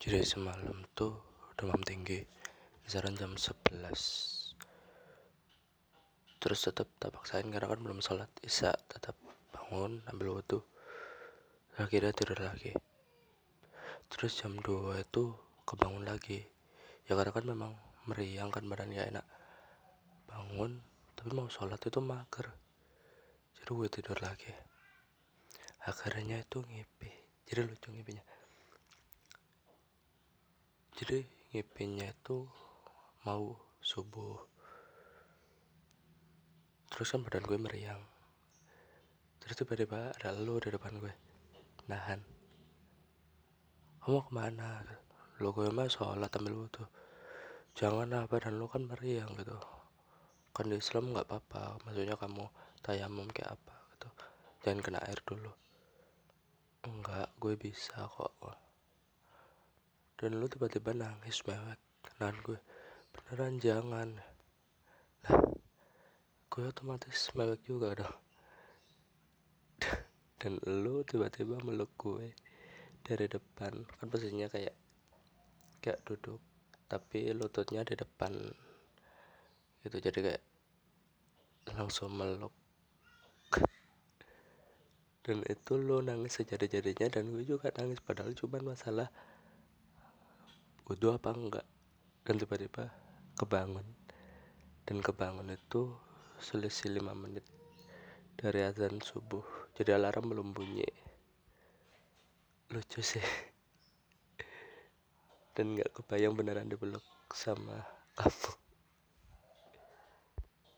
Jadi semalam tuh demam tinggi kisaran jam 11 terus tetap tak paksain karena kan belum sholat isya tetap bangun ambil wudhu. Akhirnya tidur lagi. Terus jam 2 itu kebangun lagi. Ya karena kan memang meriang kan badan gak enak. Bangun tapi mau sholat itu mager. Jadi gue tidur lagi. Akhirnya itu ngipi jadi lucu ngipinya jadi ngipinya itu mau subuh. Terus kan badan gue meriang. Terus tiba-tiba ada lu di depan gue nahan. Kamu ke mana? lo gue mah sholat ambil wudhu. Jangan apa dan lo kan meriang gitu. Kan di Islam nggak apa-apa maksudnya kamu tayamum kayak apa gitu. Jangan kena air dulu. Enggak gue bisa kok dan lu tiba-tiba nangis mewek kenan gue beneran jangan. Lah gue otomatis mewek juga dong. Dan lu tiba-tiba meluk gue dari depan. Kan posisinya kayak kayak duduk tapi lututnya di depan. Gitu jadi kayak langsung meluk. Dan itu lo nangis sejadi-jadinya dan gue juga nangis. Padahal cuma masalah wudhu apa enggak? Dan tiba-tiba kebangun. Dan kebangun itu selisih 5 menit dari azan subuh. Jadi alarm belum bunyi. Lucu sih. Dan nggak kebayang beneran dipeluk sama kamu